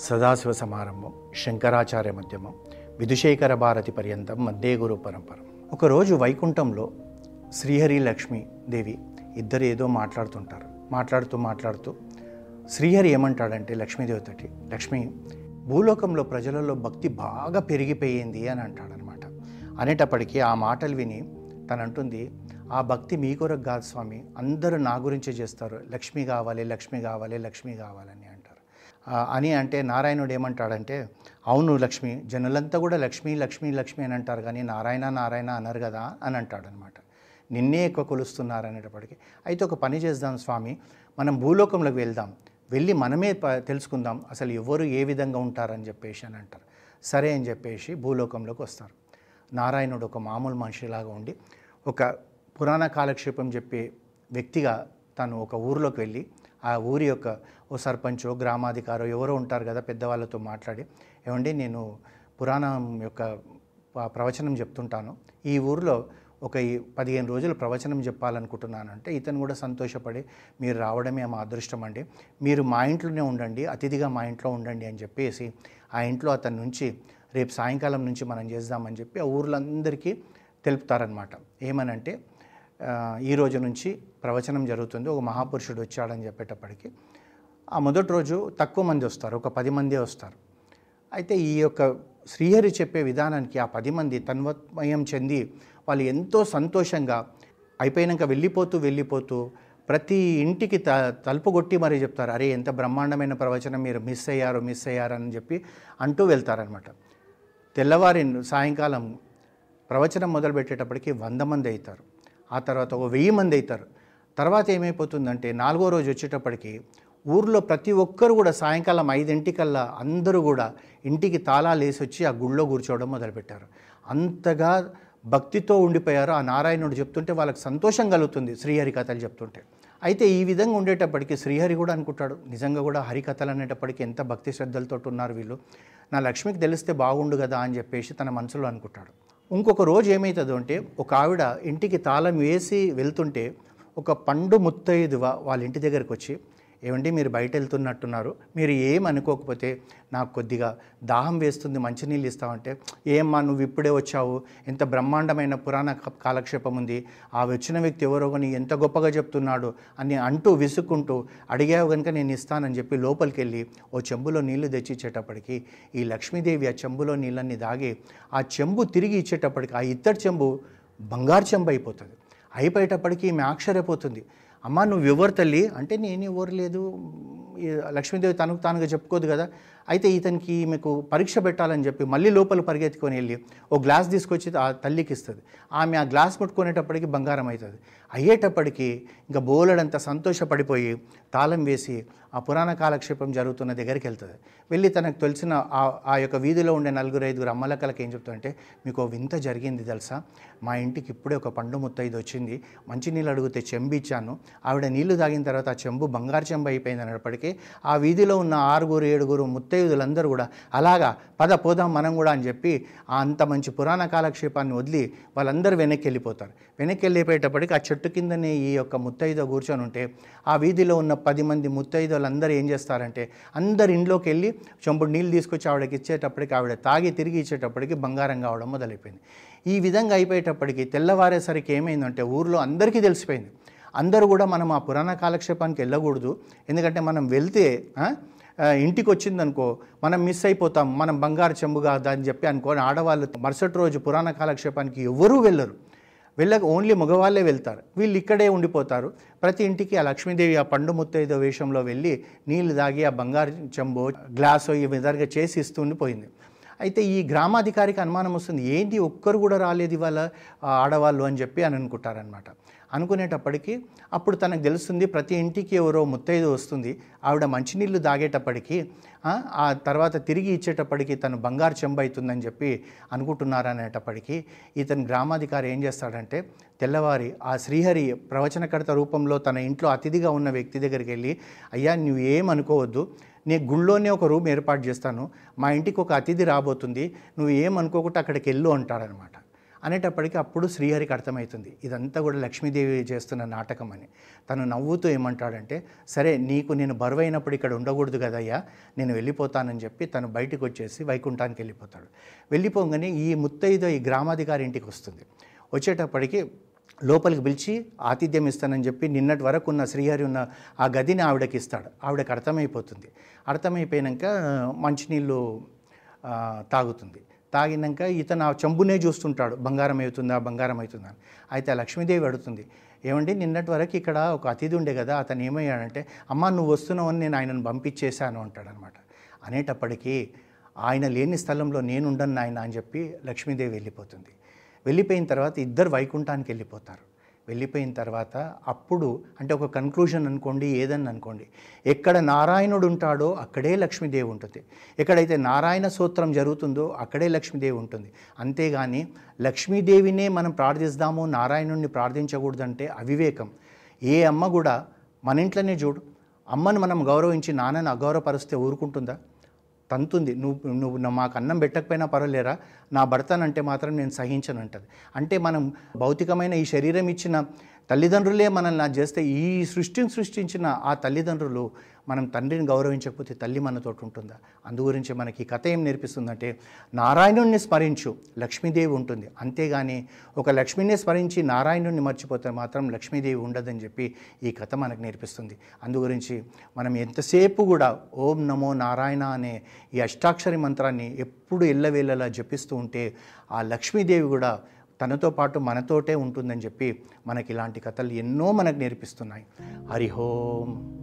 సదాశివ సమారంభం శంకరాచార్య మధ్యమం విధుశేఖర భారతి పర్యంతం మధ్య గురు పరంపర. ఒకరోజు వైకుంఠంలో శ్రీహరి లక్ష్మి దేవి ఇద్దరు ఏదో మాట్లాడుతుంటారు. మాట్లాడుతూ మాట్లాడుతూ శ్రీహరి ఏమంటాడంటే లక్ష్మీదేవతటి లక్ష్మి భూలోకంలో ప్రజలలో భక్తి బాగా పెరిగిపోయింది అని అంటాడనమాట. అనేటప్పటికీ ఆ మాటలు విని తను అంటుంది ఆ భక్తి మీ కొరకు కాదు స్వామి అందరూ నా గురించే చేస్తారు. లక్ష్మి కావాలి లక్ష్మి కావాలి లక్ష్మి కావాలని అంటారు అని అంటే నారాయణుడు ఏమంటాడంటే అవును లక్ష్మి జనులంతా కూడా లక్ష్మి లక్ష్మి లక్ష్మి అని అంటారు కానీ నారాయణ నారాయణ అన్నారు కదా అని అంటాడనమాట. నిన్నే ఎక్కువ కొలుస్తున్నారు అనేటప్పటికీ. అయితే ఒక పని చేద్దాం స్వామి మనం భూలోకంలోకి వెళ్దాం. వెళ్ళి మనమే ప- తెలుసుకుందాం అసలు ఎవరు ఏ విధంగా ఉంటారని చెప్పేసి అని అంటారు. సరే అని చెప్పేసి భూలోకంలోకి వస్తారు. నారాయణుడు ఒక మామూలు మనిషిలాగా ఉండి ఒక పురాణ కాలక్షేపం చెప్పే వ్యక్తిగా తను ఒక ఊరిలోకి వెళ్ళి ఆ ఊరి యొక్క ఓ సర్పంచో గ్రామాధికారో ఎవరో ఉంటారు కదా పెద్దవాళ్ళతో మాట్లాడి ఏమండి నేను పురాణం యొక్క ప్రవచనం చెప్తుంటాను. ఈ ఊరిలో ఒక ఈ పదిహేను రోజులు ప్రవచనం చెప్పాలనుకుంటున్నానంటే ఇతను కూడా సంతోషపడి మీరు రావడమే మా అదృష్టం అండి. మీరు మా ఇంట్లోనే ఉండండి అతిథిగా మా ఇంట్లో ఉండండి అని చెప్పేసి ఆ ఇంట్లో అతని నుంచి రేపు సాయంకాలం నుంచి మనం చేద్దామని చెప్పి ఆ ఊర్లందరికీ తెలుపుతారనమాట ఏమనంటే ఈ రోజు నుంచి ప్రవచనం జరుగుతుంది. ఒక మహాపురుషుడు వచ్చాడని చెప్పేటప్పటికి. ఆ మొదటి రోజు తక్కువ మంది వస్తారు. ఒక పది మందే వస్తారు. అయితే ఈ యొక్క శ్రీహరి చెప్పే విధానానికి ఆ పది మంది తన్వత్మయం చెంది వాళ్ళు ఎంతో సంతోషంగా అయిపోయినాక వెళ్ళిపోతూ వెళ్ళిపోతూ ప్రతి ఇంటికి త తలుపు కొట్టి మరీ చెప్తారు. అరే ఎంత బ్రహ్మాండమైన ప్రవచనం మీరు. మిస్ అయ్యారు మిస్ అయ్యారని చెప్పి అంటూ వెళ్తారనమాట తెల్లవారి సాయంకాలం ప్రవచనం మొదలుపెట్టేటప్పటికి వంద మంది అవుతారు. ఆ తర్వాత ఒక వెయ్యి మంది అవుతారు తర్వాత ఏమైపోతుందంటే నాలుగో రోజు వచ్చేటప్పటికి ఊర్లో ప్రతి ఒక్కరు కూడా సాయంకాలం ఐదింటికల్లా అందరూ కూడా ఇంటికి తాళాలు వేసి వచ్చి ఆ గుళ్ళో కూర్చోవడం మొదలుపెట్టారు. అంతగా భక్తితో ఉండిపోయారు ఆ నారాయణుడు చెప్తుంటే వాళ్ళకి సంతోషం కలుగుతుంది శ్రీహరి కథలు చెప్తుంటే. అయితే ఈ విధంగా ఉండేటప్పటికి శ్రీహరి కూడా అనుకుంటాడు నిజంగా కూడా హరికథలు అనేటప్పటికి ఎంత భక్తి శ్రద్ధలతో ఉన్నారు వీళ్ళు? నా లక్ష్మికి తెలిస్తే బాగుండు కదా? అని చెప్పేసి తన మనసులో అనుకుంటాడు. ఇంకొక రోజు ఏమవుతుందో అంటే ఒక ఆవిడ ఇంటికి తాళం వేసి వెళ్తుంటే ఒక పండు ముత్తైదువ వాళ్ళ ఇంటి దగ్గరికి వచ్చి ఏమండి మీరు బయట వెళ్తున్నట్టున్నారు మీరు ఏం అనుకోకపోతే నాకు కొద్దిగా దాహం వేస్తుంది మంచినీళ్ళు ఇస్తామంటే ఏమ్మా నువ్వు ఇప్పుడే వచ్చావు. ఎంత బ్రహ్మాండమైన పురాణ కాలక్షేపం ఉంది. ఆ వచ్చిన వ్యక్తి ఎవరో కానీ ఎంత గొప్పగా చెప్తున్నాడు అని అంటూ విసుక్కుంటూ అడిగావు కనుక నేను ఇస్తానని చెప్పి లోపలికి వెళ్ళి ఓ చెంబులో నీళ్ళు తెచ్చి ఇచ్చేటప్పటికి ఈ లక్ష్మీదేవి ఆ చెంబులో నీళ్ళన్ని దాగి ఆ చెంబు తిరిగి ఇచ్చేటప్పటికి ఆ ఇత్తడి చెంబు బంగారు చెంబు అయిపోతుంది. అయిపోయేటప్పటికి ఈమె ఆశ్చర్యపోతుంది. అమ్మ నువ్వు ఎవరు తల్లి? అంటే నేను ఎవరు లేదు. లక్ష్మీదేవి తనకు తానుగా చెప్పుకోదు కదా. అయితే ఇతనికి మీకు పరీక్ష పెట్టాలని చెప్పి మళ్ళీ లోపల పరిగెత్తుకొని వెళ్ళి ఓ గ్లాస్ తీసుకొచ్చి ఆ తల్లికి ఇస్తుంది. ఆమె ఆ గ్లాస్ ముట్టుకునేటప్పటికి బంగారం అవుతుంది అయ్యేటప్పటికి ఇంకా బోలెడంత సంతోషపడిపోయి తాళం వేసి ఆ పురాణ కాలక్షేపం జరుగుతున్న దగ్గరికి వెళ్తుంది. వెళ్ళి తనకు తెలిసిన ఆ ఆ యొక్క వీధిలో ఉండే నలుగురు ఐదుగురు అమ్మలక్కలకి ఏం చెప్తుందంటే మీకు ఓ వింత జరిగింది తెలుసా? మా ఇంటికి ఇప్పుడే ఒక పండు ముత్తైదు వచ్చింది. మంచి నీళ్ళు అడిగితే చెంబు ఇచ్చాను. ఆవిడ నీళ్ళు తాగిన తర్వాత ఆ చెంబు బంగారు చెంబు అయిపోయింది అనేటప్పటికీ ఆ వీధిలో ఉన్న ఆరుగురు ఏడుగురు ముత్తైదులందరూ కూడా అలాగా పద పోదాం మనం కూడా అని చెప్పి ఆ అంత మంచి పురాణ కాలక్షేపాన్ని వదిలి వాళ్ళందరూ వెనక్కి వెళ్ళిపోతారు. వెనక్కి వెళ్ళిపోయేటప్పటికి ఆ చెట్టు కిందనే ఈ యొక్క ముత్తైదో కూర్చొని ఉంటే ఆ వీధిలో ఉన్న పది మంది ముత్తైదులందరూ ఏం చేస్తారంటే అందరు ఇంట్లోకి వెళ్ళి చంపుడు నీళ్ళు తీసుకొచ్చి ఆవిడకి ఇచ్చేటప్పటికి ఆవిడ తాగి తిరిగి ఇచ్చేటప్పటికి బంగారం కావడం మొదలైపోయింది. ఈ విధంగా అయిపోయేటప్పటికి తెల్లవారేసరికి ఏమైందంటే ఊర్లో అందరికీ తెలిసిపోయింది. అందరూ కూడా మనం ఆ పురాణ కాలక్షేపానికి వెళ్ళకూడదు. ఎందుకంటే మనం వెళ్తే ఇంటికి వచ్చిందనుకో మనం మిస్ అయిపోతాం. మనం బంగారు చెంబు కాదా అని చెప్పి అనుకోని ఆడవాళ్ళు మరుసటి రోజు పురాణ కాలక్షేపానికి ఎవరూ వెళ్ళరు. వెళ్ళక ఓన్లీ మగవాళ్ళే వెళ్తారు. వీళ్ళు ఇక్కడే ఉండిపోతారు. ప్రతి ఇంటికి ఆ లక్ష్మీదేవి ఆ పండు ముత్తైదో వేషంలో వెళ్ళి నీళ్ళు తాగి ఆ బంగారు చెంబు గ్లాసు ఈ విధంగా చేసి ఇస్తూ ఉండిపోయింది. అయితే ఈ గ్రామాధికారికి అనుమానం వస్తుంది. ఏంటి? ఒక్కరు కూడా రాలేదు ఇవాళ ఆడవాళ్ళు అని చెప్పి అని అనుకుంటారనమాట అనుకునేటప్పటికి అప్పుడు తనకు తెలుస్తుంది ప్రతి ఇంటికి ఎవరో ముత్తైదు వస్తుంది. ఆవిడ మంచినీళ్ళు తాగేటప్పటికి ఆ, తర్వాత తిరిగి ఇచ్చేటప్పటికి తను బంగారు చెంబైతుందని అవుతుందని చెప్పి అనుకుంటున్నారనేటప్పటికీ ఇతను గ్రామాధికారి ఏం చేస్తాడంటే తెల్లవారి ఆ శ్రీహరి ప్రవచనకర్త రూపంలో తన ఇంట్లో అతిథిగా ఉన్న వ్యక్తి దగ్గరికి వెళ్ళి అయ్యా నువ్వు ఏం అనుకోవద్దు నీ గుళ్ళోనే ఒక రూమ్ ఏర్పాటు చేస్తాను. మా ఇంటికి ఒక అతిథి రాబోతుంది. నువ్వు ఏమనుకోకుండా అక్కడికి వెళ్ళు అంటాడనమాట. అనేటప్పటికీ అప్పుడు శ్రీహరికి అర్థమవుతుంది. ఇదంతా కూడా లక్ష్మీదేవి చేస్తున్న నాటకం అని. తను నవ్వుతూ ఏమంటాడంటే సరే నీకు నేను బరువైనప్పుడు ఇక్కడ ఉండకూడదు కదయ్యా. నేను వెళ్ళిపోతానని చెప్పి తను బయటకు వచ్చేసి వైకుంఠానికి వెళ్ళిపోతాడు. వెళ్ళిపోగానే ఈ ముత్తైదో ఈ గ్రామాధికారి ఇంటికి వస్తుంది. వచ్చేటప్పటికి లోపలికి పిలిచి ఆతిథ్యం ఇస్తానని చెప్పి నిన్నటి వరకు ఉన్న శ్రీహరి ఉన్న ఆ గదిని ఆవిడకి ఇస్తాడు. ఆవిడకి అర్థమైపోతుంది. అర్థమైపోయాక మంచినీళ్ళు తాగుతుంది. తాగినాక ఇతను ఆ చెంబునే చూస్తుంటాడు. బంగారం అవుతుందా బంగారం అవుతుందా అని. అయితే ఆ లక్ష్మీదేవి అడుగుతుంది ఏమండి నిన్నటి వరకు ఇక్కడ ఒక అతిథి ఉండే కదా అతను ఏమయ్యాడంటే అమ్మ నువ్వు వస్తున్నావు అని నేను ఆయనను పంపించేశాను అంటాడనమాట. అనేటప్పటికీ ఆయన లేని స్థలంలో నేను ఉండను అని చెప్పి లక్ష్మీదేవి వెళ్ళిపోతుంది. వెళ్ళిపోయిన తర్వాత ఇద్దరు వైకుంఠానికి వెళ్ళిపోతారు. వెళ్ళిపోయిన తర్వాత అప్పుడు అంటే ఒక కన్క్లూజన్ అనుకోండి ఏదని అనుకోండి. ఎక్కడ నారాయణుడు ఉంటాడో అక్కడే లక్ష్మీదేవి ఉంటుంది. ఎక్కడైతే నారాయణ సూత్రం జరుగుతుందో అక్కడే లక్ష్మీదేవి ఉంటుంది. అంతేగాని లక్ష్మీదేవినే మనం ప్రార్థిస్తాము నారాయణుడిని ప్రార్థించకూడదంటే అవివేకం. ఏ అమ్మ కూడా మన ఇంట్లోనే చూడు. అమ్మను మనం గౌరవించి నాన్నని అగౌరవపరిస్తే ఊరుకుంటుందా? తంతుంది. నువ్వు నువ్వు మాకు అన్నం పెట్టకపోయినా పర్వాలేరా నా భర్తనంటే మాత్రం నేను సహించను అంటది. అంటే మనం భౌతికమైన ఈ శరీరం ఇచ్చిన తల్లిదండ్రులే మనల్ని నా చేస్తే ఈ సృష్టిని సృష్టించిన ఆ తల్లిదండ్రులు మనం తండ్రిని గౌరవించకపోతే తల్లి మనతోటి ఉంటుందా? అందు గురించి మనకి ఈ కథ ఏం నేర్పిస్తుందంటే నారాయణుణ్ణి స్మరించు లక్ష్మీదేవి ఉంటుంది. అంతేగాని ఒక లక్ష్మిని స్మరించి నారాయణుణ్ణి మర్చిపోతే మాత్రం లక్ష్మీదేవి ఉండదని చెప్పి ఈ కథ మనకు నేర్పిస్తుంది. అందు గురించి మనం ఎంతసేపు కూడా ఓం నమో నారాయణ అనే ఈ అష్టాక్షరి మంత్రాన్ని ఎప్పుడు ఎల్లవేళలా జపిస్తూ ఉంటే ఆ లక్ష్మీదేవి కూడా తనతో పాటు మనతోటే ఉంటుందని చెప్పి మనకి ఇలాంటి కథలు ఎన్నో మనకు నేర్పిస్తున్నాయి. హరిహోం